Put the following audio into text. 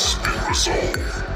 must be